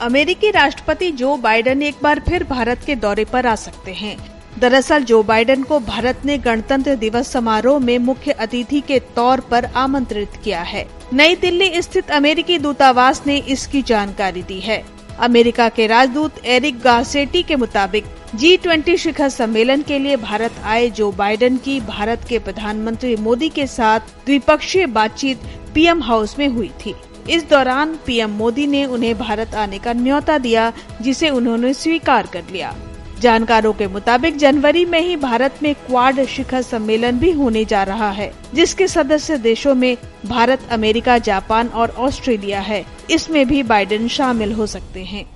अमेरिकी राष्ट्रपति Joe Biden एक बार फिर भारत के दौरे पर आ सकते हैं। दरअसल, जो बाइडेन को भारत ने गणतंत्र दिवस समारोह में मुख्य अतिथि के तौर पर आमंत्रित किया है। नई दिल्ली स्थित अमेरिकी दूतावास ने इसकी जानकारी दी है। अमेरिका के राजदूत एरिक गार्सेटी के मुताबिक जी ट्वेंटी शिखर सम्मेलन के लिए भारत आए जो बाइडेन की भारत के प्रधानमंत्री मोदी के साथ द्विपक्षीय बातचीत पीएम हाउस में हुई थी। इस दौरान पीएम मोदी ने उन्हें भारत आने का न्योता दिया, जिसे उन्होंने स्वीकार कर लिया। जानकारों के मुताबिक, जनवरी में ही भारत में क्वाड शिखर सम्मेलन भी होने जा रहा है, जिसके सदस्य देशों में भारत, अमेरिका, जापान और ऑस्ट्रेलिया है। इसमें भी बाइडेन शामिल हो सकते हैं।